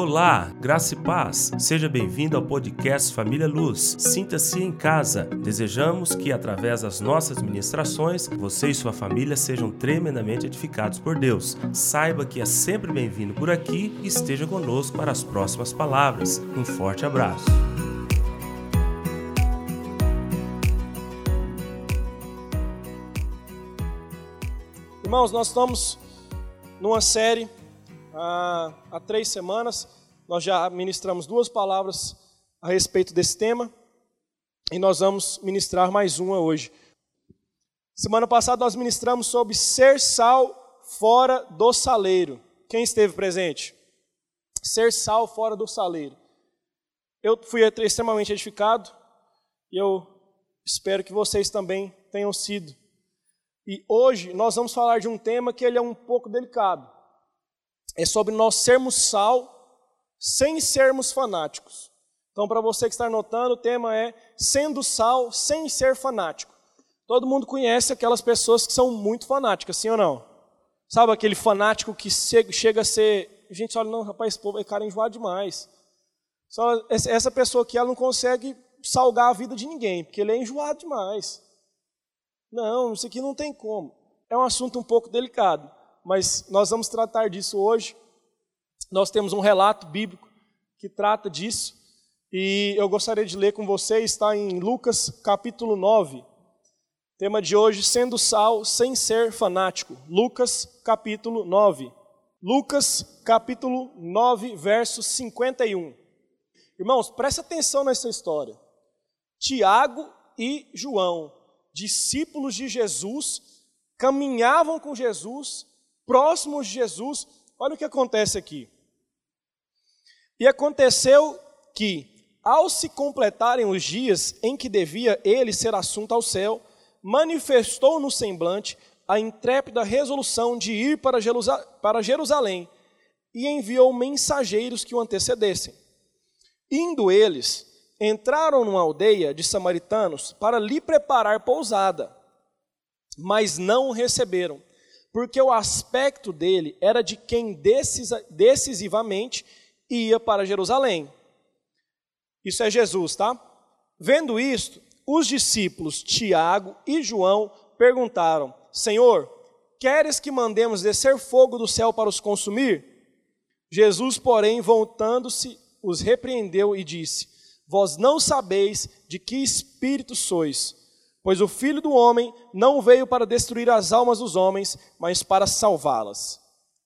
Olá, graça e paz. Seja bem-vindo ao podcast Família Luz. Sinta-se em casa. Desejamos que, através das nossas ministrações, você e sua família sejam tremendamente edificados por Deus. Saiba que é sempre bem-vindo por aqui e esteja conosco para as próximas palavras. Um forte abraço. Irmãos, nós estamos numa série há, três semanas. Nós já ministramos duas palavras a respeito desse tema e nós vamos ministrar mais uma hoje. Semana passada nós ministramos sobre ser sal fora do saleiro. Quem esteve presente? Ser sal fora do saleiro. Eu fui extremamente edificado e eu espero que vocês também tenham sido. E hoje nós vamos falar de um tema que ele é um pouco delicado é sobre nós sermos sal sem sermos fanáticos. Então, para você que está anotando, o tema é sendo sal sem ser fanático. Todo mundo conhece aquelas pessoas que são muito fanáticas, sim ou não? Sabe aquele fanático que chega a ser. Gente, olha, não, rapaz, esse povo é cara enjoado demais. Só essa pessoa aqui, ela não consegue salgar a vida de ninguém, porque ele é enjoado demais. Não, isso aqui não tem como. É um assunto um pouco delicado mas nós vamos tratar disso hoje. Nós temos um relato bíblico que trata disso, e eu gostaria de ler com vocês, está em Lucas capítulo 9. Tema de hoje, sendo sal sem ser fanático. Lucas capítulo 9. Lucas capítulo 9, verso 51. Irmãos, preste atenção nessa história. Tiago e João, discípulos de Jesus, caminhavam com Jesus próximos de Jesus, olha o que acontece aqui. E aconteceu que, ao se completarem os dias em que devia ele ser assunto ao céu, manifestou no semblante a intrépida resolução de ir para Jerusalém e enviou mensageiros que o antecedessem. Indo eles, entraram numa aldeia de samaritanos para lhe preparar pousada, mas não o receberam porque o aspecto dele era de quem decisivamente ia para Jerusalém. Isso é Jesus, tá? Vendo isto, os discípulos Tiago e João perguntaram: Senhor, queres que mandemos descer fogo do céu para os consumir? Jesus, porém, voltando-se, os repreendeu e disse: Vós não sabeis de que espírito sois Pois o filho do homem não veio para destruir as almas dos homens, mas para salvá-las.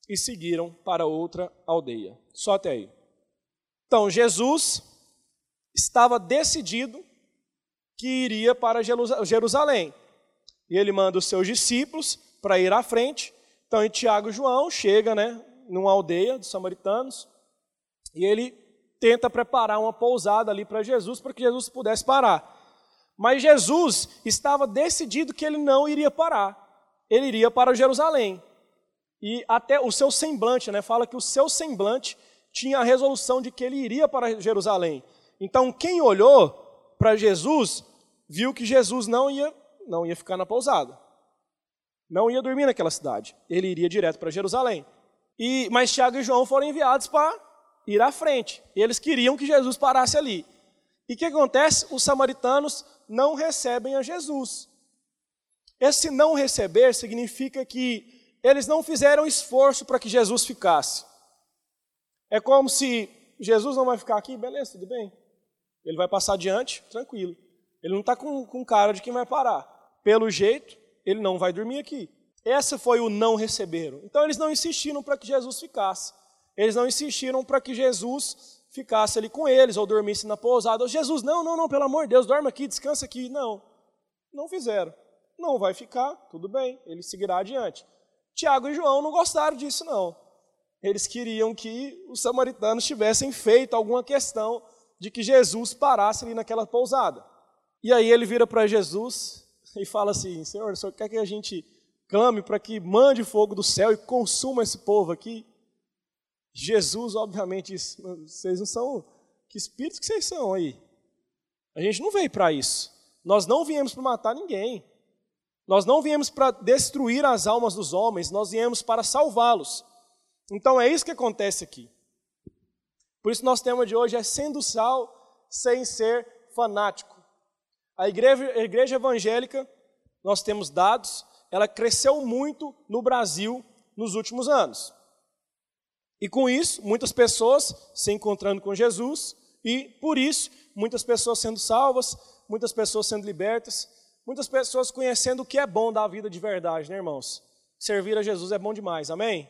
E seguiram para outra aldeia. Só até aí. Então, Jesus estava decidido que iria para Jerusalém. E ele manda os seus discípulos para ir à frente. Então, Tiago e João chega, né, numa aldeia dos samaritanos, e ele tenta preparar uma pousada ali para Jesus, para que Jesus pudesse parar. Mas Jesus estava decidido que ele não iria parar. Ele iria para Jerusalém. E até o seu semblante, né, fala que o seu semblante tinha a resolução de que ele iria para Jerusalém. Então, quem olhou para Jesus, viu que Jesus não ia, não ia ficar na pousada. Não ia dormir naquela cidade. Ele iria direto para Jerusalém. E, mas Tiago e João foram enviados para ir à frente. Eles queriam que Jesus parasse ali. E o que acontece? Os samaritanos não recebem a Jesus. Esse não receber significa que eles não fizeram esforço para que Jesus ficasse. É como se Jesus não vai ficar aqui, beleza, tudo bem. Ele vai passar adiante, tranquilo. Ele não está com, com cara de quem vai parar. Pelo jeito, ele não vai dormir aqui. Essa foi o não receberam. Então eles não insistiram para que Jesus ficasse. Eles não insistiram para que Jesus ficasse ali com eles ou dormisse na pousada. Jesus, não, não, não, pelo amor de Deus, dorme aqui, descansa aqui. Não, não fizeram. Não vai ficar, tudo bem, ele seguirá adiante. Tiago e João não gostaram disso, não. Eles queriam que os samaritanos tivessem feito alguma questão de que Jesus parasse ali naquela pousada. E aí ele vira para Jesus e fala assim: Senhor, o senhor quer que a gente clame para que mande fogo do céu e consuma esse povo aqui? Jesus, obviamente, disse: vocês não são. Que espíritos que vocês são aí? A gente não veio para isso. Nós não viemos para matar ninguém. Nós não viemos para destruir as almas dos homens, nós viemos para salvá-los. Então é isso que acontece aqui. Por isso, nosso tema de hoje é sendo sal sem ser fanático. A igreja, a igreja evangélica, nós temos dados, ela cresceu muito no Brasil nos últimos anos. E com isso, muitas pessoas se encontrando com Jesus, e por isso, muitas pessoas sendo salvas, muitas pessoas sendo libertas, muitas pessoas conhecendo o que é bom da vida de verdade, né, irmãos? Servir a Jesus é bom demais, amém?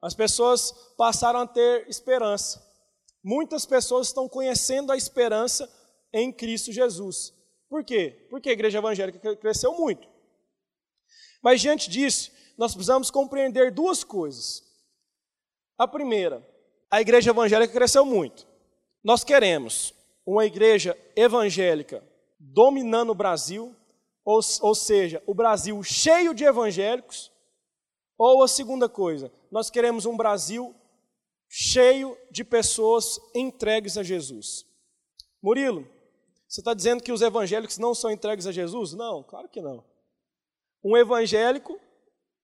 As pessoas passaram a ter esperança. Muitas pessoas estão conhecendo a esperança em Cristo Jesus. Por quê? Porque a igreja evangélica cresceu muito. Mas diante disso, nós precisamos compreender duas coisas. A primeira, a igreja evangélica cresceu muito. Nós queremos uma igreja evangélica dominando o Brasil, ou, ou seja, o Brasil cheio de evangélicos, ou a segunda coisa, nós queremos um Brasil cheio de pessoas entregues a Jesus. Murilo, você está dizendo que os evangélicos não são entregues a Jesus? Não, claro que não. Um evangélico,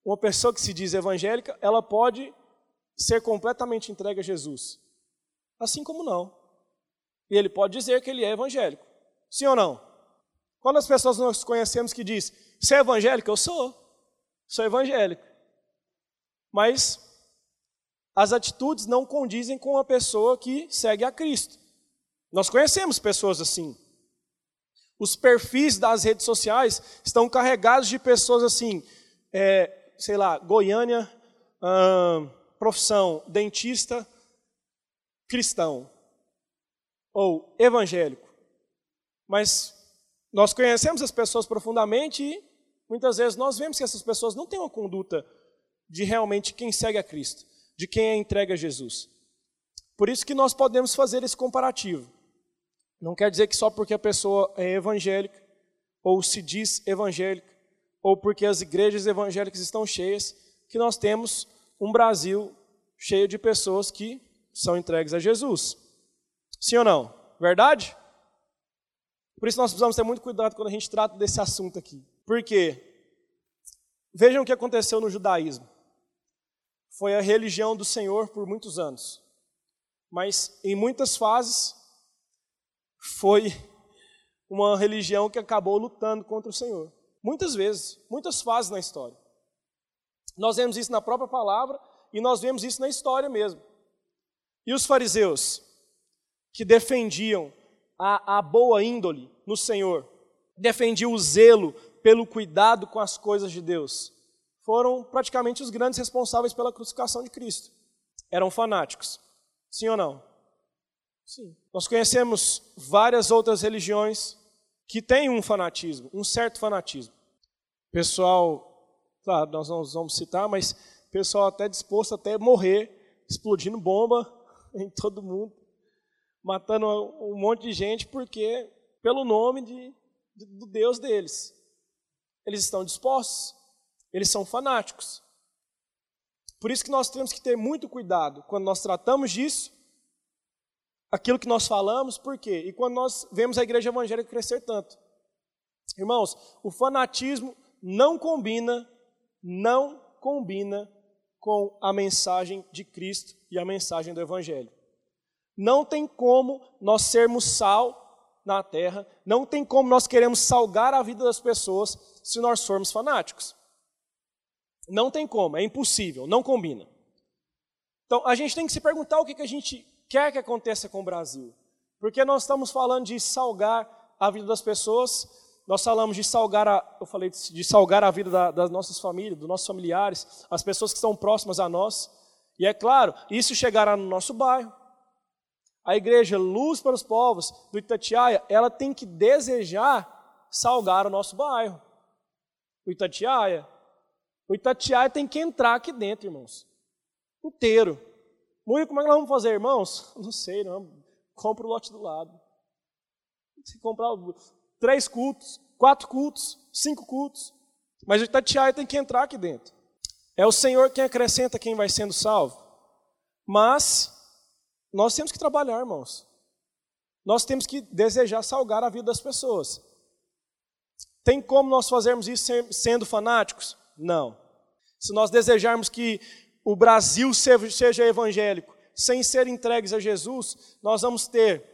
uma pessoa que se diz evangélica, ela pode ser completamente entregue a Jesus. Assim como não. E ele pode dizer que ele é evangélico. Sim ou não? Quando as pessoas nós conhecemos que diz, você é evangélico? Eu sou. Sou evangélico. Mas as atitudes não condizem com a pessoa que segue a Cristo. Nós conhecemos pessoas assim. Os perfis das redes sociais estão carregados de pessoas assim, é, sei lá, Goiânia, hum, profissão dentista, cristão ou evangélico. Mas nós conhecemos as pessoas profundamente e muitas vezes nós vemos que essas pessoas não têm uma conduta de realmente quem segue a Cristo, de quem é entregue a Jesus. Por isso que nós podemos fazer esse comparativo. Não quer dizer que só porque a pessoa é evangélica, ou se diz evangélica, ou porque as igrejas evangélicas estão cheias, que nós temos um Brasil cheio de pessoas que são entregues a Jesus. Sim ou não? Verdade? Por isso nós precisamos ter muito cuidado quando a gente trata desse assunto aqui. Por quê? Vejam o que aconteceu no judaísmo. Foi a religião do Senhor por muitos anos. Mas em muitas fases foi uma religião que acabou lutando contra o Senhor. Muitas vezes, muitas fases na história. Nós vemos isso na própria palavra e nós vemos isso na história mesmo. E os fariseus, que defendiam a, a boa índole no Senhor, defendiam o zelo pelo cuidado com as coisas de Deus, foram praticamente os grandes responsáveis pela crucificação de Cristo. Eram fanáticos. Sim ou não? Sim. Nós conhecemos várias outras religiões que têm um fanatismo, um certo fanatismo. Pessoal, claro, nós não vamos citar, mas pessoal até disposto até morrer, explodindo bomba em todo mundo, matando um monte de gente porque pelo nome de, de, do Deus deles. Eles estão dispostos, eles são fanáticos. Por isso que nós temos que ter muito cuidado quando nós tratamos disso aquilo que nós falamos, por quê? E quando nós vemos a igreja evangélica crescer tanto. Irmãos, o fanatismo não combina, não combina com a mensagem de Cristo e a mensagem do Evangelho. Não tem como nós sermos sal na terra, não tem como nós queremos salgar a vida das pessoas se nós formos fanáticos. Não tem como, é impossível, não combina. Então a gente tem que se perguntar o que, que a gente quer que aconteça com o Brasil. Porque nós estamos falando de salgar a vida das pessoas, nós falamos de salgar a, eu falei de salgar a vida da, das nossas famílias, dos nossos familiares, as pessoas que estão próximas a nós. E é claro, isso chegará no nosso bairro. A igreja Luz para os Povos do Itatiaia, ela tem que desejar salgar o nosso bairro. O Itatiaia. O Itatiaia tem que entrar aqui dentro, irmãos. Inteiro. Muito, como é que nós vamos fazer, irmãos? Não sei, não. Compra o lote do lado. Se comprar três cultos, quatro cultos, cinco cultos. Mas o Itatiaia tem que entrar aqui dentro. É o Senhor quem acrescenta quem vai sendo salvo. Mas nós temos que trabalhar, irmãos. Nós temos que desejar salgar a vida das pessoas. Tem como nós fazermos isso sendo fanáticos? Não. Se nós desejarmos que o Brasil seja evangélico, sem ser entregues a Jesus, nós vamos ter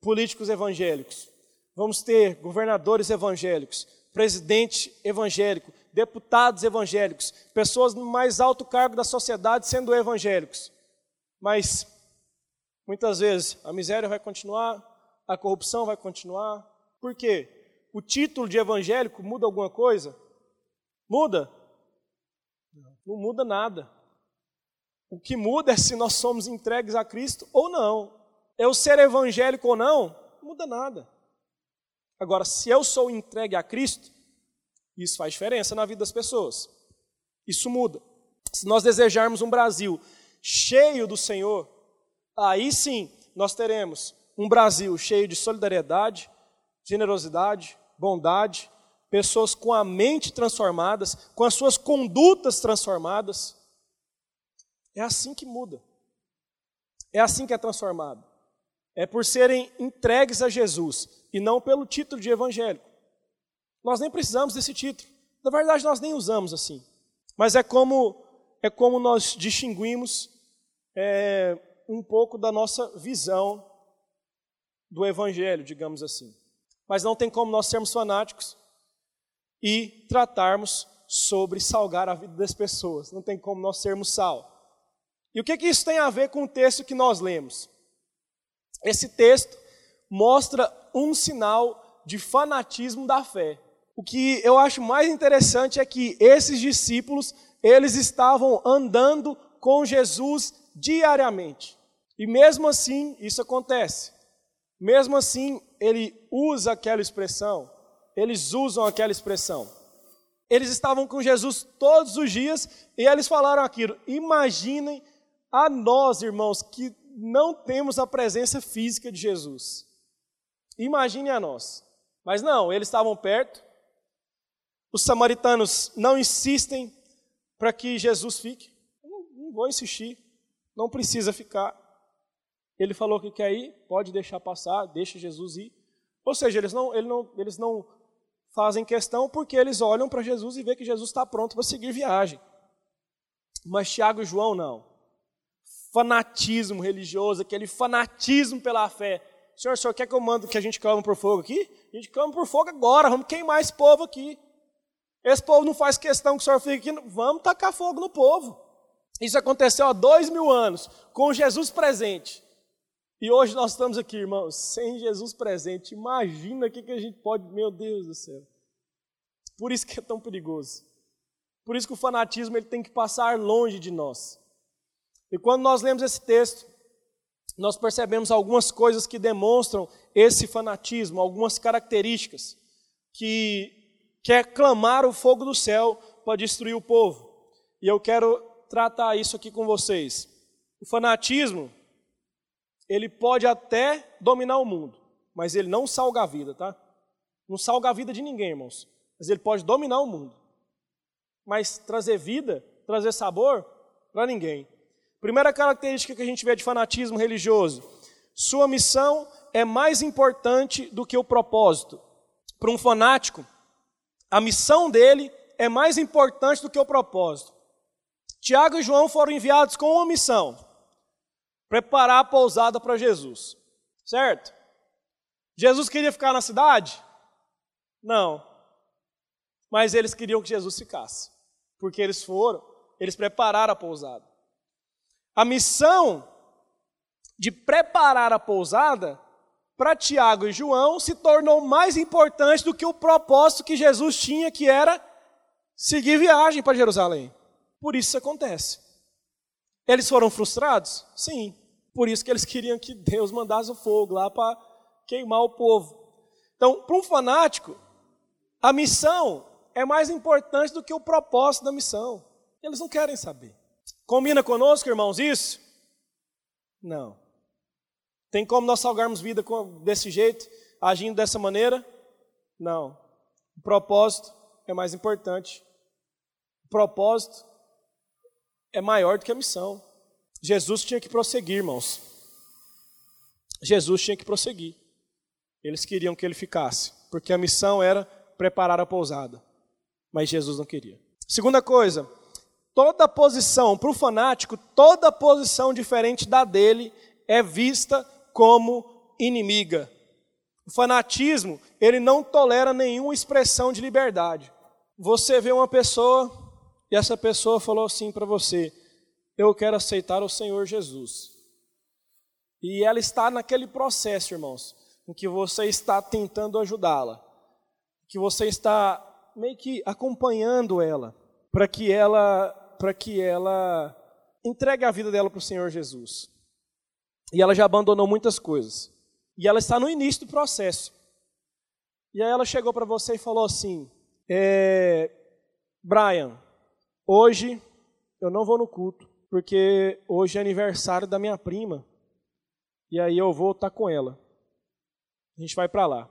políticos evangélicos, vamos ter governadores evangélicos, presidente evangélico, deputados evangélicos, pessoas no mais alto cargo da sociedade sendo evangélicos. Mas muitas vezes a miséria vai continuar, a corrupção vai continuar. Por quê? O título de evangélico muda alguma coisa? Muda? Não muda nada. O que muda é se nós somos entregues a Cristo ou não. Eu ser evangélico ou não, não muda nada. Agora, se eu sou entregue a Cristo, isso faz diferença na vida das pessoas. Isso muda. Se nós desejarmos um Brasil cheio do Senhor, aí sim nós teremos um Brasil cheio de solidariedade, generosidade, bondade, pessoas com a mente transformadas, com as suas condutas transformadas. É assim que muda. É assim que é transformado. É por serem entregues a Jesus e não pelo título de evangélico. Nós nem precisamos desse título. Na verdade, nós nem usamos assim. Mas é como, é como nós distinguimos é, um pouco da nossa visão do Evangelho, digamos assim. Mas não tem como nós sermos fanáticos e tratarmos sobre salgar a vida das pessoas. Não tem como nós sermos sal. E o que, que isso tem a ver com o texto que nós lemos? Esse texto mostra um sinal de fanatismo da fé. O que eu acho mais interessante é que esses discípulos, eles estavam andando com Jesus diariamente. E mesmo assim, isso acontece. Mesmo assim, ele usa aquela expressão, eles usam aquela expressão. Eles estavam com Jesus todos os dias e eles falaram aquilo. Imaginem a nós, irmãos, que não temos a presença física de Jesus. Imagine a nós. Mas não, eles estavam perto, os samaritanos não insistem para que Jesus fique. Não, não vou insistir, não precisa ficar. Ele falou que quer ir, pode deixar passar, deixa Jesus ir. Ou seja, eles não, ele não, eles não fazem questão porque eles olham para Jesus e vê que Jesus está pronto para seguir viagem. Mas Tiago e João não. Fanatismo religioso, aquele fanatismo pela fé. Senhor, o senhor quer que eu mando que a gente clame por fogo aqui? A gente clama por fogo agora, vamos queimar esse povo aqui. Esse povo não faz questão que o senhor fique aqui, vamos tacar fogo no povo. Isso aconteceu há dois mil anos, com Jesus presente. E hoje nós estamos aqui, irmãos, sem Jesus presente. Imagina o que, que a gente pode, meu Deus do céu. Por isso que é tão perigoso. Por isso que o fanatismo ele tem que passar longe de nós. E quando nós lemos esse texto, nós percebemos algumas coisas que demonstram esse fanatismo, algumas características que quer clamar o fogo do céu para destruir o povo. E eu quero tratar isso aqui com vocês. O fanatismo, ele pode até dominar o mundo, mas ele não salga a vida, tá? Não salga a vida de ninguém, irmãos. Mas ele pode dominar o mundo. Mas trazer vida, trazer sabor, para ninguém. Primeira característica que a gente vê de fanatismo religioso: sua missão é mais importante do que o propósito. Para um fanático, a missão dele é mais importante do que o propósito. Tiago e João foram enviados com uma missão: preparar a pousada para Jesus. Certo? Jesus queria ficar na cidade? Não. Mas eles queriam que Jesus ficasse. Porque eles foram, eles prepararam a pousada. A missão de preparar a pousada para Tiago e João se tornou mais importante do que o propósito que Jesus tinha, que era seguir viagem para Jerusalém. Por isso isso acontece. Eles foram frustrados? Sim. Por isso que eles queriam que Deus mandasse o fogo lá para queimar o povo. Então, para um fanático, a missão é mais importante do que o propósito da missão. Eles não querem saber. Combina conosco, irmãos, isso? Não. Tem como nós salgarmos vida desse jeito, agindo dessa maneira? Não. O propósito é mais importante. O propósito é maior do que a missão. Jesus tinha que prosseguir, irmãos. Jesus tinha que prosseguir. Eles queriam que ele ficasse, porque a missão era preparar a pousada. Mas Jesus não queria. Segunda coisa, toda posição, para o fanático, toda posição diferente da dele é vista como inimiga. O fanatismo, ele não tolera nenhuma expressão de liberdade. Você vê uma pessoa e essa pessoa falou assim para você: Eu quero aceitar o Senhor Jesus. E ela está naquele processo, irmãos, em que você está tentando ajudá-la, que você está meio que acompanhando ela, para que ela, para que ela entregue a vida dela para o Senhor Jesus. E ela já abandonou muitas coisas. E ela está no início do processo. E aí ela chegou para você e falou assim: é, Brian, hoje eu não vou no culto, porque hoje é aniversário da minha prima. E aí eu vou estar com ela. A gente vai para lá.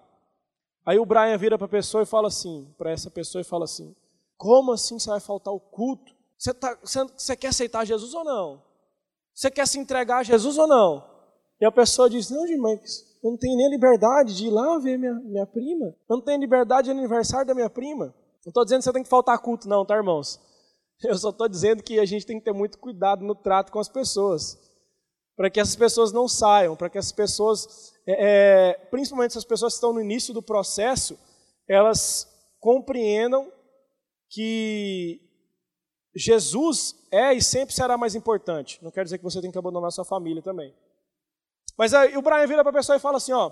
Aí o Brian vira para a pessoa e fala assim, para essa pessoa e fala assim: Como assim você vai faltar o culto? Você, tá, você, você quer aceitar Jesus ou não? Você quer se entregar a Jesus ou não? E a pessoa diz: Não, irmãs, eu não tenho nem liberdade de ir lá ver minha, minha prima. Eu não tenho liberdade de aniversário da minha prima. Não estou dizendo que você tem que faltar culto, não, tá, irmãos? Eu só estou dizendo que a gente tem que ter muito cuidado no trato com as pessoas. Para que essas pessoas não saiam, para que essas pessoas, é, é, principalmente essas pessoas que estão no início do processo, elas compreendam que Jesus é e sempre será mais importante. Não quer dizer que você tem que abandonar sua família também. Mas aí o Brian vira para a pessoa e fala assim, ó,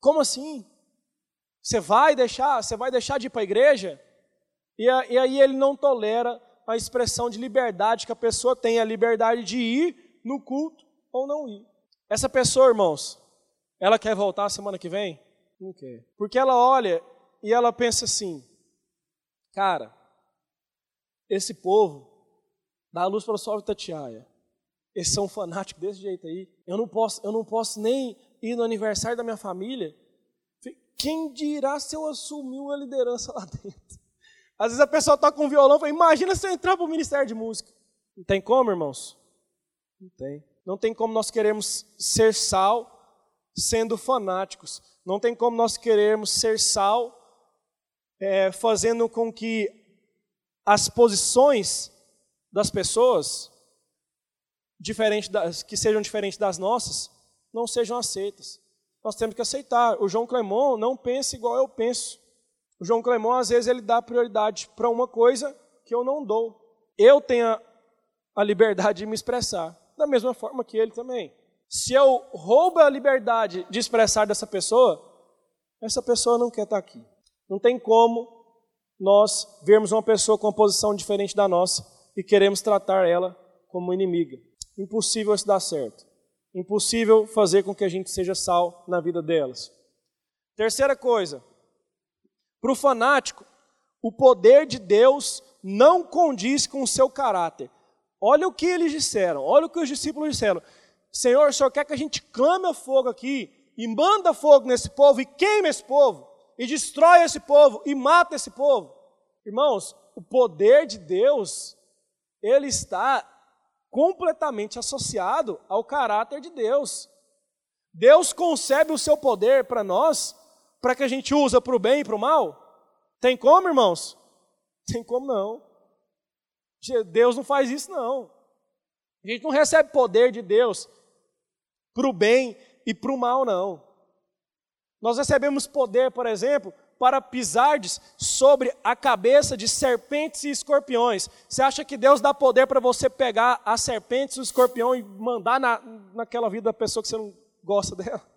como assim? Você vai deixar, você vai deixar de ir para a igreja? E, e aí ele não tolera a expressão de liberdade que a pessoa tem, a liberdade de ir no culto ou não ir. Essa pessoa, irmãos, ela quer voltar semana que vem? Não quer. Porque ela olha e ela pensa assim, cara, esse povo dá a luz para o sol de Tatiaia. Eles são fanáticos desse jeito aí. Eu não posso, eu não posso nem ir no aniversário da minha família. Quem dirá se eu assumir uma liderança lá dentro? Às vezes a pessoa toca um violão e fala, imagina se eu entrar para o Ministério de Música. Não tem como, irmãos? Não tem. Não tem como nós queremos ser sal sendo fanáticos. Não tem como nós queremos ser sal é, fazendo com que as posições das pessoas diferente das, que sejam diferentes das nossas não sejam aceitas. Nós temos que aceitar. O João Clemon não pensa igual eu penso. O João Clemon, às vezes, ele dá prioridade para uma coisa que eu não dou. Eu tenho a liberdade de me expressar, da mesma forma que ele também. Se eu roubo a liberdade de expressar dessa pessoa, essa pessoa não quer estar aqui. Não tem como nós vermos uma pessoa com uma posição diferente da nossa e queremos tratar ela como inimiga. Impossível isso dar certo. Impossível fazer com que a gente seja sal na vida delas. Terceira coisa, para o fanático, o poder de Deus não condiz com o seu caráter. Olha o que eles disseram, olha o que os discípulos disseram. Senhor, o Senhor quer que a gente clame a fogo aqui, e manda fogo nesse povo, e queime esse povo, e destrói esse povo, e mata esse povo. Irmãos, o poder de Deus, ele está completamente associado ao caráter de Deus. Deus concebe o seu poder para nós, para que a gente use para o bem e para o mal? Tem como, irmãos? Tem como não. Deus não faz isso, não. A gente não recebe poder de Deus para o bem e para o mal, não. Nós recebemos poder, por exemplo, para pisardes sobre a cabeça de serpentes e escorpiões. Você acha que Deus dá poder para você pegar as serpentes e o escorpião e mandar na, naquela vida da pessoa que você não gosta dela?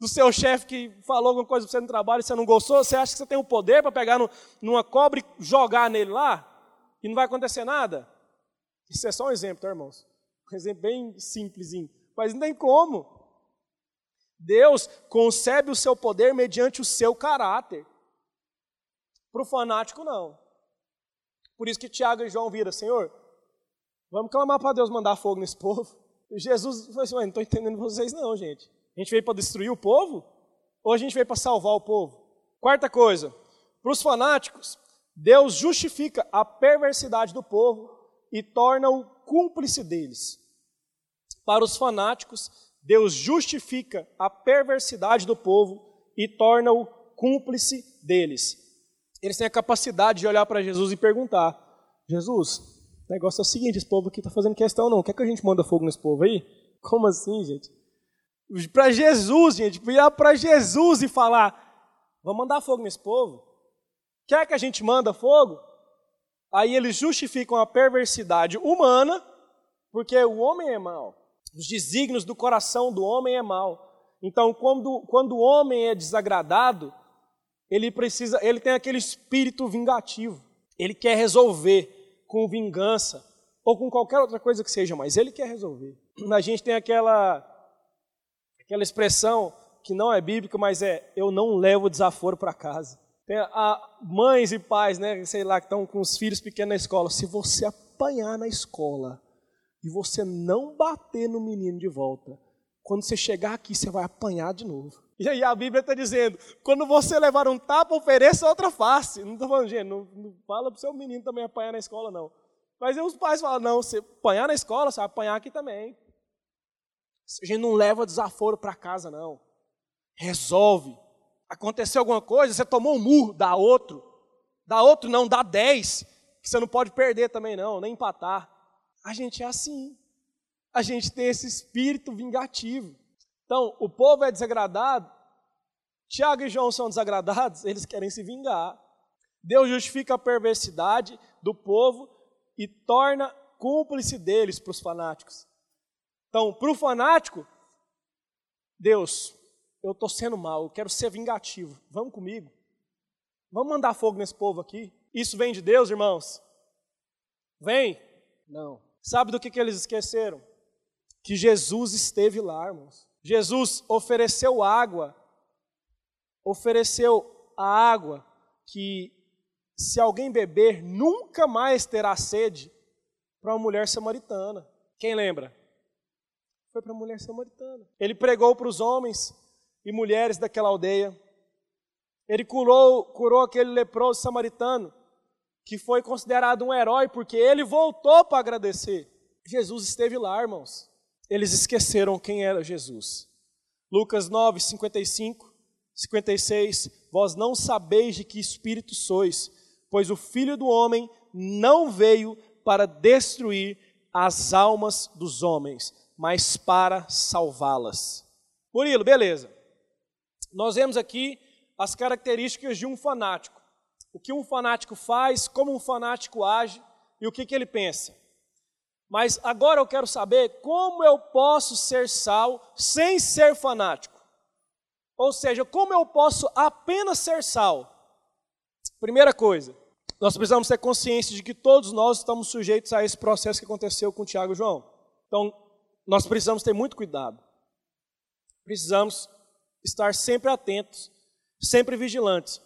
Do seu chefe que falou alguma coisa para você no trabalho e você não gostou? Você acha que você tem o poder para pegar no, numa cobra e jogar nele lá? E não vai acontecer nada? Isso é só um exemplo, tá, irmãos? Um exemplo bem simplesinho. Mas não tem como. Deus concebe o seu poder mediante o seu caráter. Para o fanático, não. Por isso que Tiago e João viram, Senhor, vamos clamar para Deus mandar fogo nesse povo. E Jesus falou assim, não estou entendendo vocês não, gente. A gente veio para destruir o povo? Ou a gente veio para salvar o povo? Quarta coisa, para os fanáticos, Deus justifica a perversidade do povo e torna-o cúmplice deles. Para os fanáticos, Deus justifica a perversidade do povo e torna-o cúmplice deles. Eles têm a capacidade de olhar para Jesus e perguntar: Jesus, O negócio é o seguinte, esse povo aqui está fazendo questão não. Quer que a gente manda fogo nesse povo aí? Como assim, gente? Para Jesus, gente, virar para Jesus e falar, vamos mandar fogo nesse povo? Quer que a gente manda fogo? Aí eles justificam a perversidade humana, porque o homem é mau. Os desígnios do coração do homem é mau. Então, quando, quando o homem é desagradado, ele precisa, ele tem aquele espírito vingativo. Ele quer resolver com vingança ou com qualquer outra coisa que seja, mas ele quer resolver. A gente tem aquela aquela expressão que não é bíblica, mas é eu não levo desaforo para casa. Tem a, mães e pais, né, sei lá, que estão com os filhos pequenos na escola. Se você apanhar na escola e você não bater no menino de volta, quando você chegar aqui, você vai apanhar de novo. E aí a Bíblia está dizendo: quando você levar um tapa, ofereça outra face. Não estou falando, gente, não, não fala para o seu menino também apanhar na escola, não. Mas os pais falam: não, você apanhar na escola, você vai apanhar aqui também. A gente não leva desaforo para casa, não. Resolve. Aconteceu alguma coisa, você tomou um murro, dá outro. Dá outro, não, dá dez. Que você não pode perder também, não, nem empatar. A gente é assim a gente tem esse espírito vingativo. Então, o povo é desagradado, Tiago e João são desagradados, eles querem se vingar. Deus justifica a perversidade do povo e torna cúmplice deles para os fanáticos. Então, para o fanático, Deus, eu estou sendo mal, eu quero ser vingativo, vamos comigo. Vamos mandar fogo nesse povo aqui. Isso vem de Deus, irmãos? Vem? Não. Sabe do que, que eles esqueceram? que Jesus esteve lá, irmãos. Jesus ofereceu água, ofereceu a água que, se alguém beber, nunca mais terá sede para uma mulher samaritana. Quem lembra? Foi para a mulher samaritana. Ele pregou para os homens e mulheres daquela aldeia. Ele curou, curou aquele leproso samaritano, que foi considerado um herói, porque ele voltou para agradecer. Jesus esteve lá, irmãos eles esqueceram quem era Jesus. Lucas 9, 55, 56. Vós não sabeis de que espírito sois, pois o Filho do Homem não veio para destruir as almas dos homens, mas para salvá-las. Murilo, beleza. Nós vemos aqui as características de um fanático. O que um fanático faz, como um fanático age e o que, que ele pensa. Mas agora eu quero saber como eu posso ser sal sem ser fanático. Ou seja, como eu posso apenas ser sal. Primeira coisa, nós precisamos ter consciência de que todos nós estamos sujeitos a esse processo que aconteceu com Tiago e João. Então, nós precisamos ter muito cuidado. Precisamos estar sempre atentos, sempre vigilantes,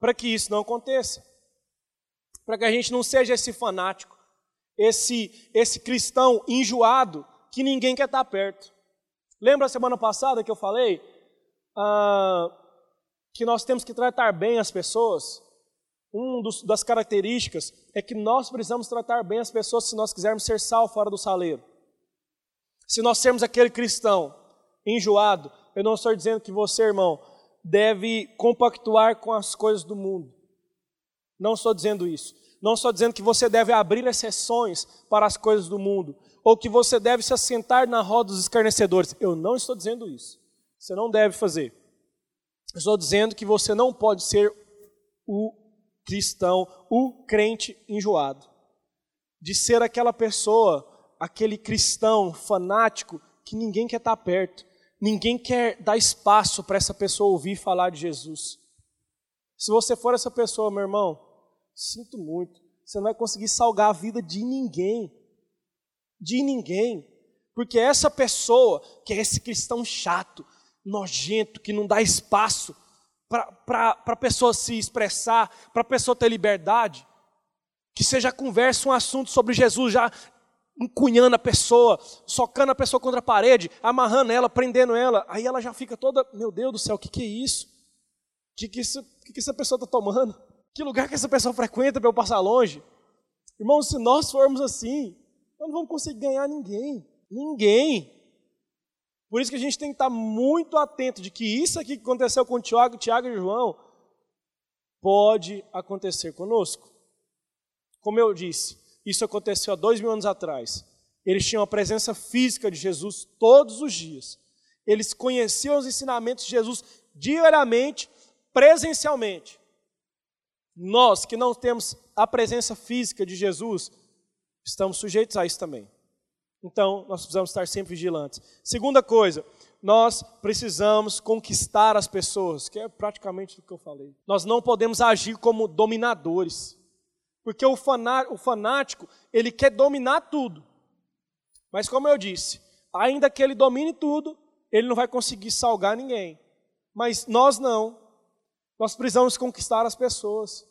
para que isso não aconteça. Para que a gente não seja esse fanático esse, esse cristão enjoado que ninguém quer estar perto. Lembra a semana passada que eu falei ah, que nós temos que tratar bem as pessoas? Uma das características é que nós precisamos tratar bem as pessoas se nós quisermos ser sal fora do saleiro. Se nós sermos aquele cristão enjoado, eu não estou dizendo que você, irmão, deve compactuar com as coisas do mundo. Não estou dizendo isso. Não estou dizendo que você deve abrir exceções para as coisas do mundo, ou que você deve se assentar na roda dos escarnecedores. Eu não estou dizendo isso. Você não deve fazer. estou dizendo que você não pode ser o cristão, o crente enjoado. De ser aquela pessoa, aquele cristão fanático que ninguém quer estar perto. Ninguém quer dar espaço para essa pessoa ouvir falar de Jesus. Se você for essa pessoa, meu irmão, Sinto muito. Você não vai conseguir salgar a vida de ninguém. De ninguém. Porque essa pessoa, que é esse cristão chato, nojento, que não dá espaço para a pessoa se expressar, para a pessoa ter liberdade, que seja conversa um assunto sobre Jesus, já encunhando a pessoa, socando a pessoa contra a parede, amarrando ela, prendendo ela, aí ela já fica toda, meu Deus do céu, o que, que é isso? O que, que, que, que essa pessoa está tomando? Que lugar que essa pessoa frequenta para eu passar longe? Irmãos, se nós formos assim, nós não vamos conseguir ganhar ninguém. Ninguém. Por isso que a gente tem que estar muito atento de que isso aqui que aconteceu com Tiago, Tiago e João pode acontecer conosco. Como eu disse, Isso aconteceu há dois mil anos atrás. Eles tinham a presença física de Jesus todos os dias. Eles conheciam os ensinamentos de Jesus diariamente, presencialmente. Nós que não temos a presença física de Jesus, estamos sujeitos a isso também. Então, nós precisamos estar sempre vigilantes. Segunda coisa, nós precisamos conquistar as pessoas, que é praticamente o que eu falei. Nós não podemos agir como dominadores, porque o fanático, ele quer dominar tudo. Mas como eu disse, ainda que ele domine tudo, ele não vai conseguir salgar ninguém. Mas nós não. Nós precisamos conquistar as pessoas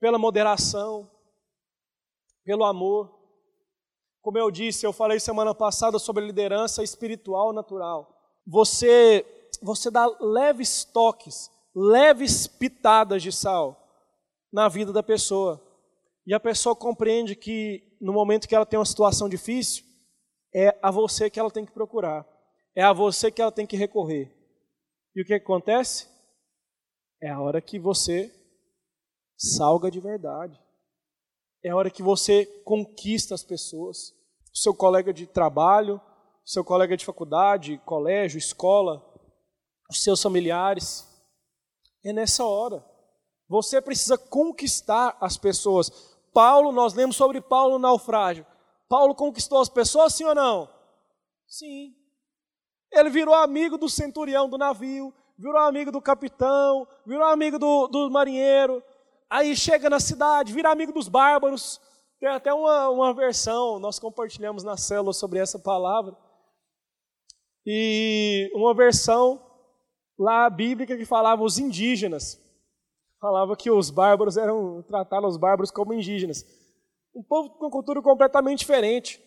pela moderação, pelo amor. Como eu disse, eu falei semana passada sobre liderança espiritual natural. Você, você dá leves toques, leves pitadas de sal na vida da pessoa. E a pessoa compreende que no momento que ela tem uma situação difícil, é a você que ela tem que procurar. É a você que ela tem que recorrer. E o que acontece? É a hora que você salga de verdade. É a hora que você conquista as pessoas. Seu colega de trabalho, seu colega de faculdade, colégio, escola, os seus familiares. É nessa hora. Você precisa conquistar as pessoas. Paulo, nós lemos sobre Paulo naufrágio. Paulo conquistou as pessoas, sim ou não? Sim. Ele virou amigo do centurião do navio, virou amigo do capitão, virou amigo do, do marinheiro, Aí chega na cidade, vira amigo dos bárbaros. Tem até uma, uma versão, nós compartilhamos na célula sobre essa palavra. E uma versão lá bíblica que falava os indígenas. Falava que os bárbaros eram, tratavam os bárbaros como indígenas. Um povo com cultura completamente diferente.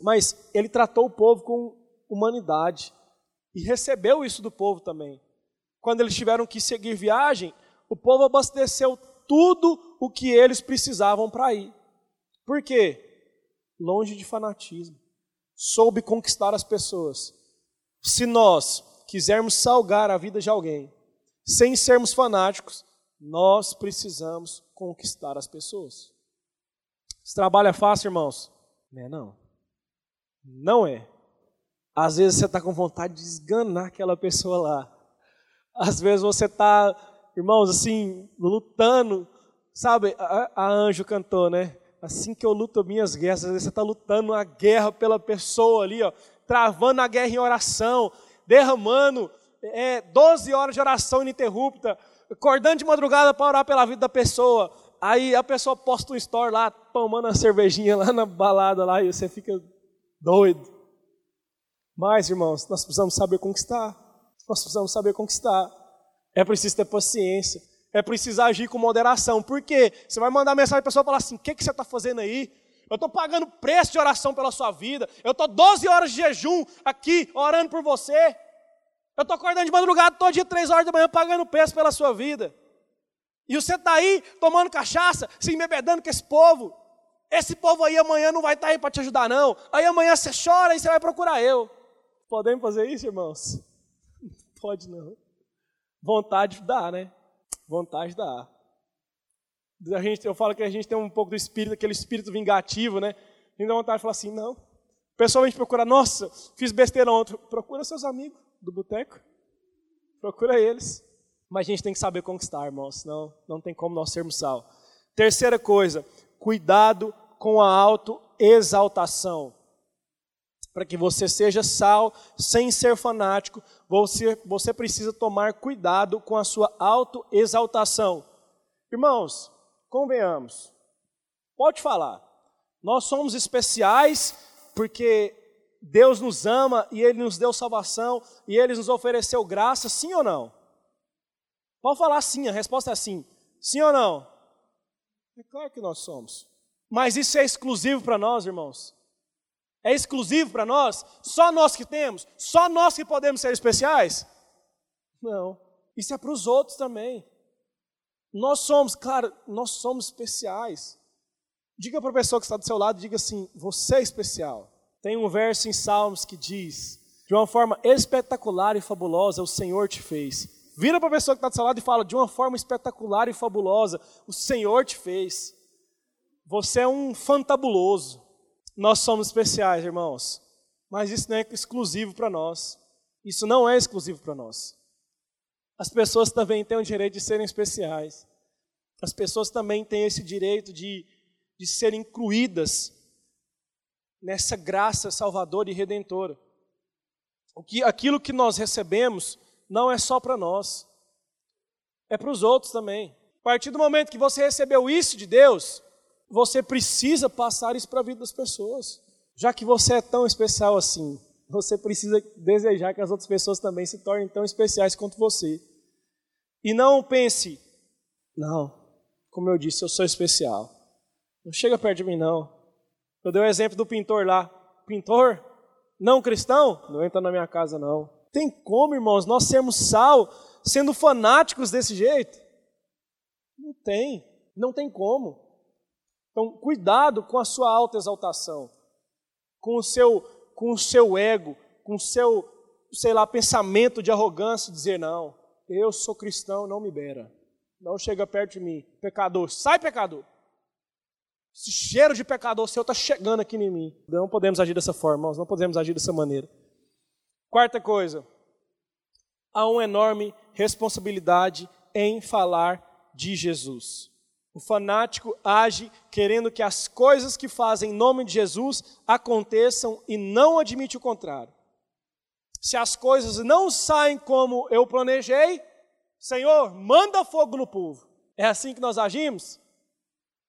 Mas ele tratou o povo com humanidade. E recebeu isso do povo também. Quando eles tiveram que seguir viagem, o povo abasteceu tudo o que eles precisavam para ir. Por quê? Longe de fanatismo. Soube conquistar as pessoas. Se nós quisermos salgar a vida de alguém, sem sermos fanáticos, nós precisamos conquistar as pessoas. Esse trabalho é fácil, irmãos? Não é não. Não é. Às vezes você está com vontade de esganar aquela pessoa lá. Às vezes você está irmãos, assim, lutando. Sabe, a, a Anjo cantou, né? Assim que eu luto minhas guerras, às vezes você está lutando uma guerra pela pessoa ali, ó, travando a guerra em oração, derramando é, 12 horas de oração ininterrupta, acordando de madrugada para orar pela vida da pessoa. Aí a pessoa posta um story lá, tomando uma cervejinha lá na balada lá, e você fica doido. Mas, irmãos, nós precisamos saber conquistar. Nós precisamos saber conquistar. É preciso ter paciência. É preciso agir com moderação. Por quê? Você vai mandar mensagem para a pessoa falar assim: o que, que você está fazendo aí? Eu estou pagando preço de oração pela sua vida. Eu estou 12 horas de jejum aqui, orando por você. Eu estou acordando de madrugada todo dia, 3 horas da manhã, pagando preço pela sua vida. E você está aí tomando cachaça, se embebedando com esse povo. Esse povo aí amanhã não vai estar tá aí para te ajudar, não. Aí amanhã você chora e você vai procurar eu. Podemos fazer isso, irmãos? Pode não. Vontade dá, né? Vontade dá. A gente, eu falo que a gente tem um pouco do espírito, aquele espírito vingativo, né? A gente dá vontade de falar assim, não. O pessoal vem procurar, nossa, fiz besteira ontem. Procura seus amigos do boteco. Procura eles. Mas a gente tem que saber conquistar, irmãos, senão não tem como nós sermos sal. Terceira coisa, cuidado com a autoexaltação para que você seja sal sem ser fanático, você, você precisa tomar cuidado com a sua autoexaltação. Irmãos, convenhamos, pode falar, nós somos especiais porque Deus nos ama e Ele nos deu salvação e Ele nos ofereceu graça, sim ou não? Pode falar sim, a resposta é sim. Sim ou não? É claro que nós somos. Mas isso é exclusivo para nós, irmãos? É exclusivo para nós? Só nós que temos? Só nós que podemos ser especiais? Não. Isso é para os outros também. Nós somos, claro, nós somos especiais. Diga para a pessoa que está do seu lado, diga assim: você é especial. Tem um verso em Salmos que diz: de uma forma espetacular e fabulosa o Senhor te fez. Vira para a pessoa que está do seu lado e fala: de uma forma espetacular e fabulosa o Senhor te fez. Você é um fantabuloso. Nós somos especiais, irmãos. Mas isso não é exclusivo para nós. Isso não é exclusivo para nós. As pessoas também têm o direito de serem especiais. As pessoas também têm esse direito de, de serem incluídas nessa graça salvadora e redentora. O que, aquilo que nós recebemos não é só para nós, é para os outros também. A partir do momento que você recebeu isso de Deus, você precisa passar isso para a vida das pessoas. Já que você é tão especial assim, você precisa desejar que as outras pessoas também se tornem tão especiais quanto você. E não pense, não, como eu disse, eu sou especial. Não chega perto de mim, não. Eu dei o exemplo do pintor lá. Pintor, não cristão, não entra na minha casa, não. Tem como, irmãos, nós sermos sal sendo fanáticos desse jeito? Não tem, não tem como. Então, cuidado com a sua alta exaltação, com o seu, com o seu ego, com o seu, sei lá, pensamento de arrogância, dizer não, eu sou cristão, não me beira. Não chega perto de mim. Pecador, sai pecador. Esse cheiro de pecador seu está chegando aqui em mim. Não podemos agir dessa forma, irmãos, não podemos agir dessa maneira. Quarta coisa, há uma enorme responsabilidade em falar de Jesus. O fanático age querendo que as coisas que fazem em nome de Jesus aconteçam e não admite o contrário. Se as coisas não saem como eu planejei, Senhor, manda fogo no povo. É assim que nós agimos?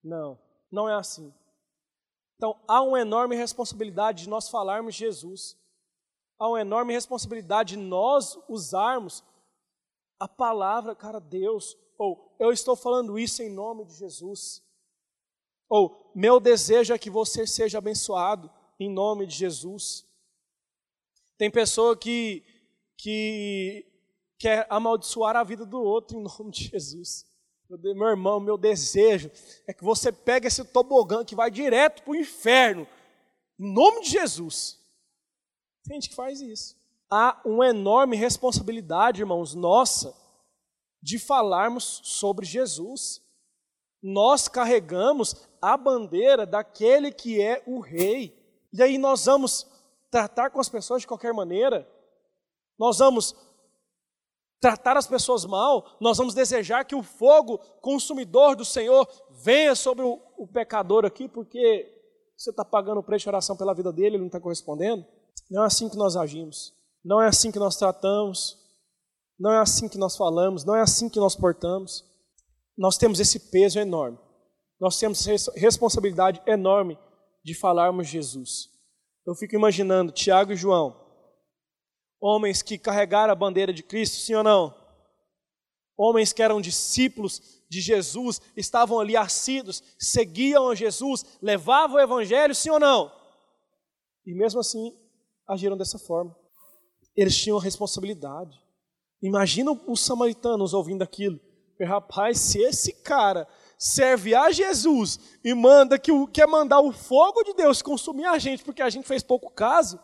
Não, não é assim. Então, há uma enorme responsabilidade de nós falarmos Jesus. Há uma enorme responsabilidade de nós usarmos a palavra, cara, Deus, ou eu estou falando isso em nome de Jesus. Ou meu desejo é que você seja abençoado em nome de Jesus. Tem pessoa que, que quer amaldiçoar a vida do outro em nome de Jesus. Meu irmão, meu desejo é que você pegue esse tobogã que vai direto para o inferno, em nome de Jesus. Tem gente que faz isso. Há uma enorme responsabilidade, irmãos, nossa, de falarmos sobre Jesus. Nós carregamos a bandeira daquele que é o rei. E aí nós vamos tratar com as pessoas de qualquer maneira. Nós vamos tratar as pessoas mal, nós vamos desejar que o fogo consumidor do Senhor venha sobre o, o pecador aqui, porque você está pagando o preço de oração pela vida dele, ele não está correspondendo. Não é assim que nós agimos, não é assim que nós tratamos, não é assim que nós falamos, não é assim que nós portamos. Nós temos esse peso enorme, nós temos responsabilidade enorme de falarmos Jesus. Eu fico imaginando Tiago e João, homens que carregaram a bandeira de Cristo, sim ou não? Homens que eram discípulos de Jesus, estavam ali assíduos, seguiam a Jesus, levavam o evangelho, sim ou não? E mesmo assim, agiram dessa forma. Eles tinham responsabilidade. Imagina os samaritanos ouvindo aquilo. Rapaz, se esse cara serve a Jesus e manda que o, quer mandar o fogo de Deus consumir a gente porque a gente fez pouco caso,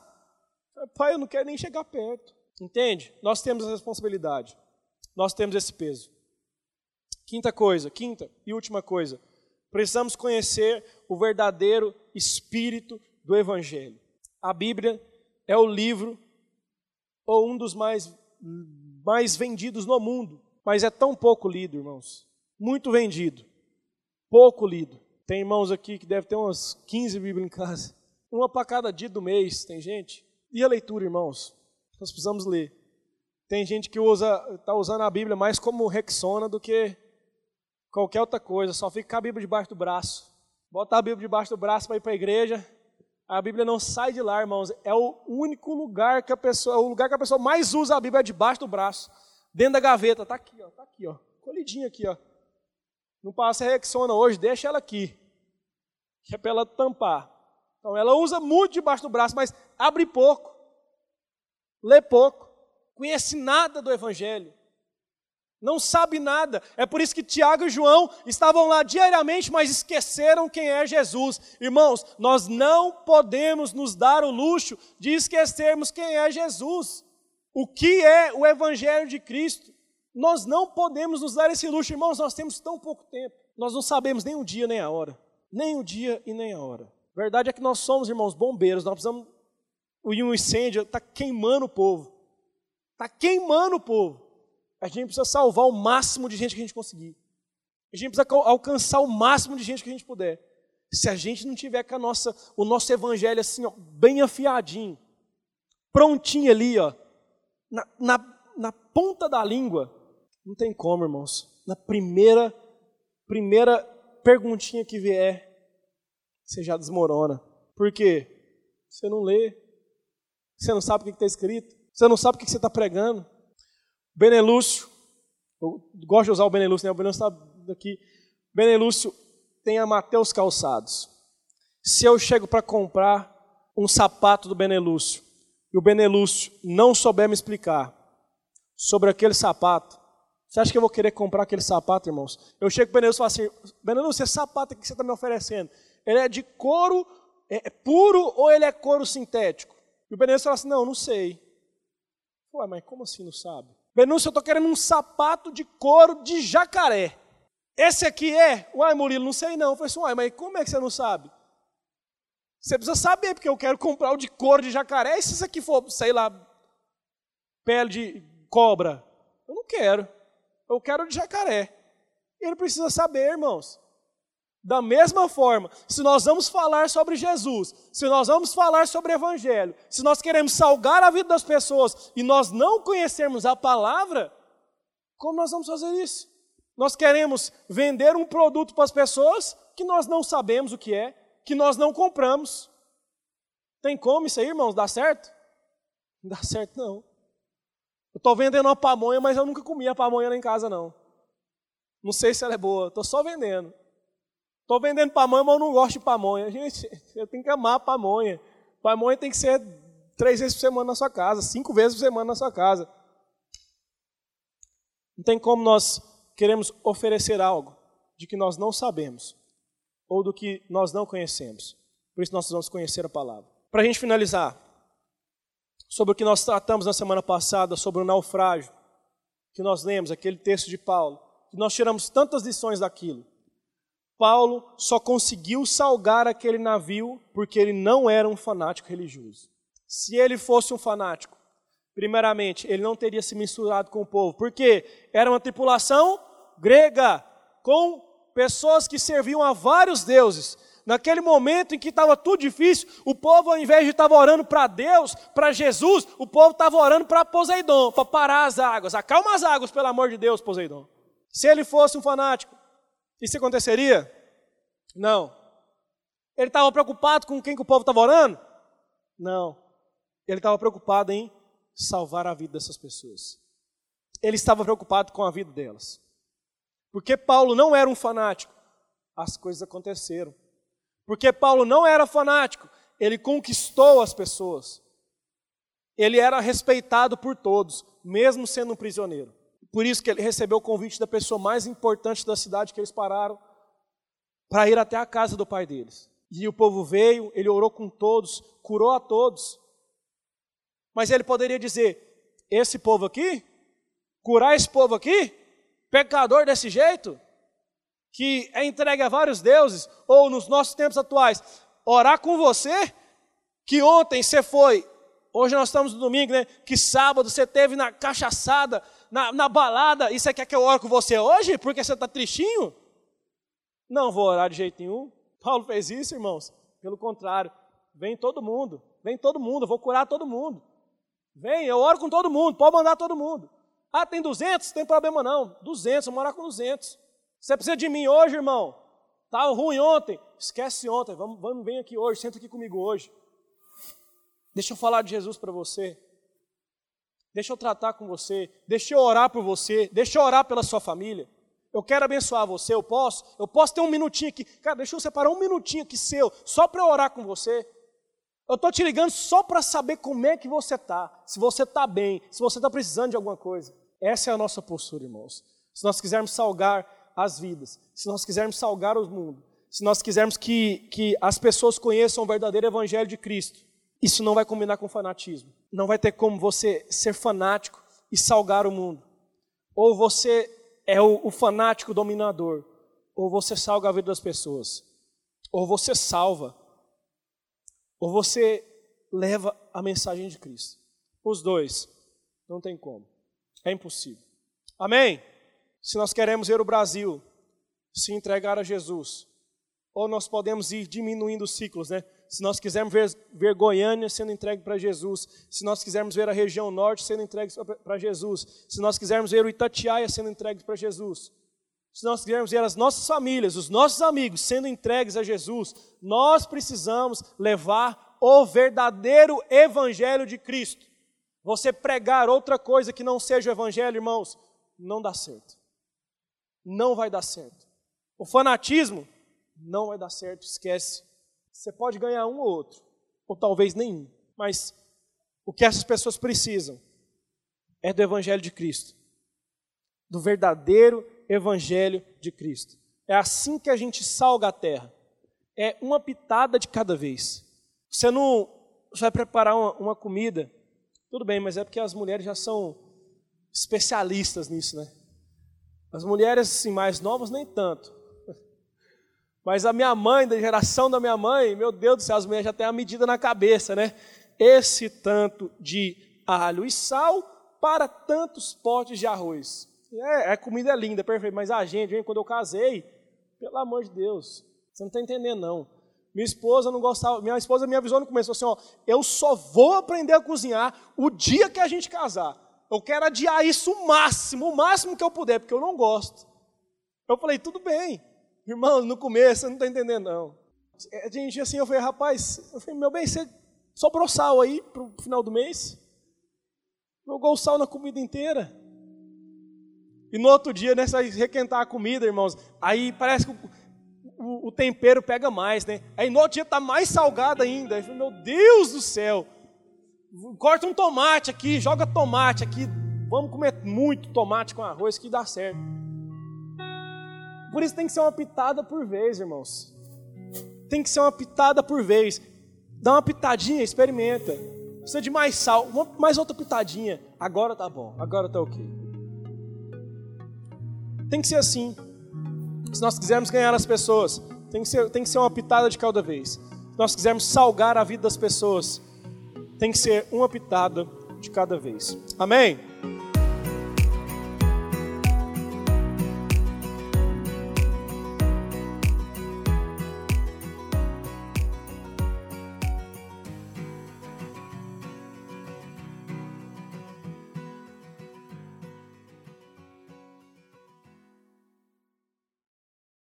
pai, eu não quero nem chegar perto. Entende? Nós temos a responsabilidade. Nós temos esse peso. Quinta coisa, quinta e última coisa. Precisamos conhecer o verdadeiro espírito do evangelho. A Bíblia é o livro ou um dos mais mais vendidos no mundo, mas é tão pouco lido, irmãos. Muito vendido, pouco lido. Tem irmãos aqui que deve ter umas 15 Bíblias em casa. Uma para cada dia do mês, tem gente. E a leitura, irmãos? Nós precisamos ler. Tem gente que usa, está usando a Bíblia mais como Rexona do que qualquer outra coisa. Só fica com a Bíblia debaixo do braço. Bota a Bíblia debaixo do braço para ir para a igreja. A Bíblia não sai de lá, irmãos. É o único lugar que a pessoa, o lugar que a pessoa mais usa a Bíblia é debaixo do braço, dentro da gaveta. Tá aqui, ó, tá aqui, ó, colidinha aqui, ó. Não passa Rexona hoje, deixa ela aqui, que é para ela tampar. Então ela usa muito debaixo do braço, mas abre pouco, lê pouco, conhece nada do Evangelho não sabe nada. É por isso que Tiago e João estavam lá diariamente, mas esqueceram quem é Jesus. Irmãos, nós não podemos nos dar o luxo de esquecermos quem é Jesus. O que é o Evangelho de Cristo? Nós não podemos nos dar esse luxo, irmãos. Nós temos tão pouco tempo, nós não sabemos nem o dia nem a hora. Nem o dia e nem a hora. Verdade é que nós somos, irmãos, bombeiros, nós precisamos. Um incêndio está queimando o povo. Está queimando o povo. A gente precisa salvar o máximo de gente que a gente conseguir. A gente precisa alcançar o máximo de gente que a gente puder. Se a gente não tiver com a nossa, o nosso evangelho assim, ó, bem afiadinho, prontinho ali, ó, na, na, na ponta da língua, não tem como, irmãos. Na primeira, primeira perguntinha que vier, você já desmorona. Por quê? Você não lê, você não sabe o que está escrito, você não sabe o que você está pregando. Benelúcio, eu gosto de usar o Benelúcio, né? o Benelúcio está aqui. Benelúcio tem a Mateus Calçados. Se eu chego para comprar um sapato do Benelúcio e o Benelúcio não souber me explicar sobre aquele sapato, você acha que eu vou querer comprar aquele sapato, irmãos? Eu chego para o Benelúcio e falo assim: Benelúcio, esse sapato que você está me oferecendo, ele é de couro é, é puro ou ele é couro sintético? E o Benelúcio fala assim: não, não sei. Ué, mas como assim não sabe? Benúcio, eu estou querendo um sapato de couro de jacaré. Esse aqui é? Uai, Murilo, não sei não. Eu falei assim, uai, mas como é que você não sabe? Você precisa saber, porque eu quero comprar o de couro de jacaré. E se isso aqui for, sei lá, pele de cobra? Eu não quero. Eu quero de jacaré. Ele precisa saber, irmãos. Da mesma forma, se nós vamos falar sobre Jesus, se nós vamos falar sobre o Evangelho, se nós queremos salgar a vida das pessoas e nós não conhecermos a palavra, como nós vamos fazer isso? Nós queremos vender um produto para as pessoas que nós não sabemos o que é, que nós não compramos. Tem como isso aí, irmãos? Dá certo? Não dá certo, não. Eu estou vendendo uma pamonha, mas eu nunca comi a pamonha lá em casa, não. Não sei se ela é boa, estou só vendendo. Estou vendendo pamonha, mas eu não gosto de pamonha. Gente, eu tenho que amar pamonha. Pamonha tem que ser três vezes por semana na sua casa, cinco vezes por semana na sua casa. Não tem como nós queremos oferecer algo de que nós não sabemos ou do que nós não conhecemos. Por isso nós vamos conhecer a palavra. Para a gente finalizar, sobre o que nós tratamos na semana passada, sobre o naufrágio, que nós lemos, aquele texto de Paulo, que nós tiramos tantas lições daquilo. Paulo só conseguiu salgar aquele navio porque ele não era um fanático religioso. Se ele fosse um fanático, primeiramente, ele não teria se misturado com o povo, porque era uma tripulação grega com pessoas que serviam a vários deuses. Naquele momento em que estava tudo difícil, o povo, ao invés de estar orando para Deus, para Jesus, o povo estava orando para Poseidon, para parar as águas. Acalma as águas, pelo amor de Deus, Poseidon. Se ele fosse um fanático, isso aconteceria? Não. Ele estava preocupado com quem que o povo estava orando? Não. Ele estava preocupado em salvar a vida dessas pessoas. Ele estava preocupado com a vida delas. Porque Paulo não era um fanático, as coisas aconteceram. Porque Paulo não era fanático, ele conquistou as pessoas. Ele era respeitado por todos, mesmo sendo um prisioneiro. Por isso que ele recebeu o convite da pessoa mais importante da cidade que eles pararam para ir até a casa do pai deles. E o povo veio, ele orou com todos, curou a todos. Mas ele poderia dizer: esse povo aqui, curar esse povo aqui, pecador desse jeito, que é entregue a vários deuses, ou nos nossos tempos atuais, orar com você, que ontem você foi, hoje nós estamos no domingo, né? Que sábado você teve na cachaçada, na, na balada, e você quer que eu ore com você hoje? Porque você está tristinho? Não vou orar de jeito nenhum. Paulo fez isso, irmãos. Pelo contrário, vem todo mundo, vem todo mundo, eu vou curar todo mundo. Vem, eu oro com todo mundo, pode mandar todo mundo. Ah, tem 200? Não tem problema não. 200, vou morar com 200. Você precisa de mim hoje, irmão? Estava ruim ontem? Esquece ontem, vamos, vamos, vem aqui hoje, senta aqui comigo hoje. Deixa eu falar de Jesus para você. Deixa eu tratar com você. Deixa eu orar por você. Deixa eu orar pela sua família. Eu quero abençoar você, eu posso? Eu posso ter um minutinho aqui. Cara, deixa eu separar um minutinho aqui seu, só para eu orar com você. Eu estou te ligando só para saber como é que você está, se você está bem, se você está precisando de alguma coisa. Essa é a nossa postura, irmãos. Se nós quisermos salgar as vidas, se nós quisermos salgar o mundo, se nós quisermos que, que as pessoas conheçam o verdadeiro evangelho de Cristo, isso não vai combinar com fanatismo. Não vai ter como você ser fanático e salgar o mundo. Ou você é o, o fanático dominador, ou você salga a vida das pessoas. Ou você salva, ou você leva a mensagem de Cristo. Os dois. Não tem como. É impossível. Amém? Se nós queremos ver o Brasil se entregar a Jesus, ou nós podemos ir diminuindo os ciclos, né? Se nós quisermos ver, ver Goiânia sendo entregue para Jesus, se nós quisermos ver a região norte sendo entregue para Jesus, se nós quisermos ver o Itatiaia sendo entregue para Jesus, se nós quisermos ver as nossas famílias, os nossos amigos sendo entregues a Jesus, nós precisamos levar o verdadeiro evangelho de Cristo. Você pregar outra coisa que não seja o evangelho, irmãos, não dá certo. Não vai dar certo. O fanatismo não vai dar certo, esquece. Você pode ganhar um ou outro, ou talvez nenhum, mas o que essas pessoas precisam é do evangelho de Cristo. Do verdadeiro evangelho de Cristo. É assim que a gente salga a terra. É uma pitada de cada vez. Você não você vai preparar uma, uma comida tudo bem, mas é porque as mulheres já são especialistas nisso, né? As mulheres assim, mais novas nem tanto. Mas a minha mãe, da geração da minha mãe, meu Deus do céu, as mulheres já têm a medida na cabeça, né? Esse tanto de alho e sal para tantos potes de arroz. É, a comida é linda, perfeito, mas a gente, quando eu casei, pelo amor de Deus, você não está entendendo não. Minha esposa não gostava, minha esposa me avisou no começo, assim, ó, eu só vou aprender a cozinhar o dia que a gente casar. Eu quero adiar isso o máximo, o máximo que eu puder, porque eu não gosto. Eu falei, tudo bem. Irmão, no começo, você não está entendendo, não. A é, gente, assim, eu falei, rapaz, eu falei, meu bem, você sobrou sal aí para o final do mês? Jogou o sal na comida inteira. E no outro dia, né, você vai requentar a comida, irmãos. Aí parece que o, o, tempero pega mais, né? Aí no outro dia está mais salgado ainda. Meu Deus do céu! Corta um tomate aqui, joga tomate aqui. Vamos comer muito tomate com arroz que dá certo. Por isso tem que ser uma pitada por vez, irmãos. Tem que ser uma pitada por vez. Dá uma pitadinha, experimenta. Precisa de mais sal, mais outra pitadinha. Agora tá bom, agora tá ok. Tem que ser assim. Se nós quisermos ganhar as pessoas, tem que ser, tem que ser uma pitada de cada vez. Se nós quisermos salgar a vida das pessoas, tem que ser uma pitada de cada vez. Amém?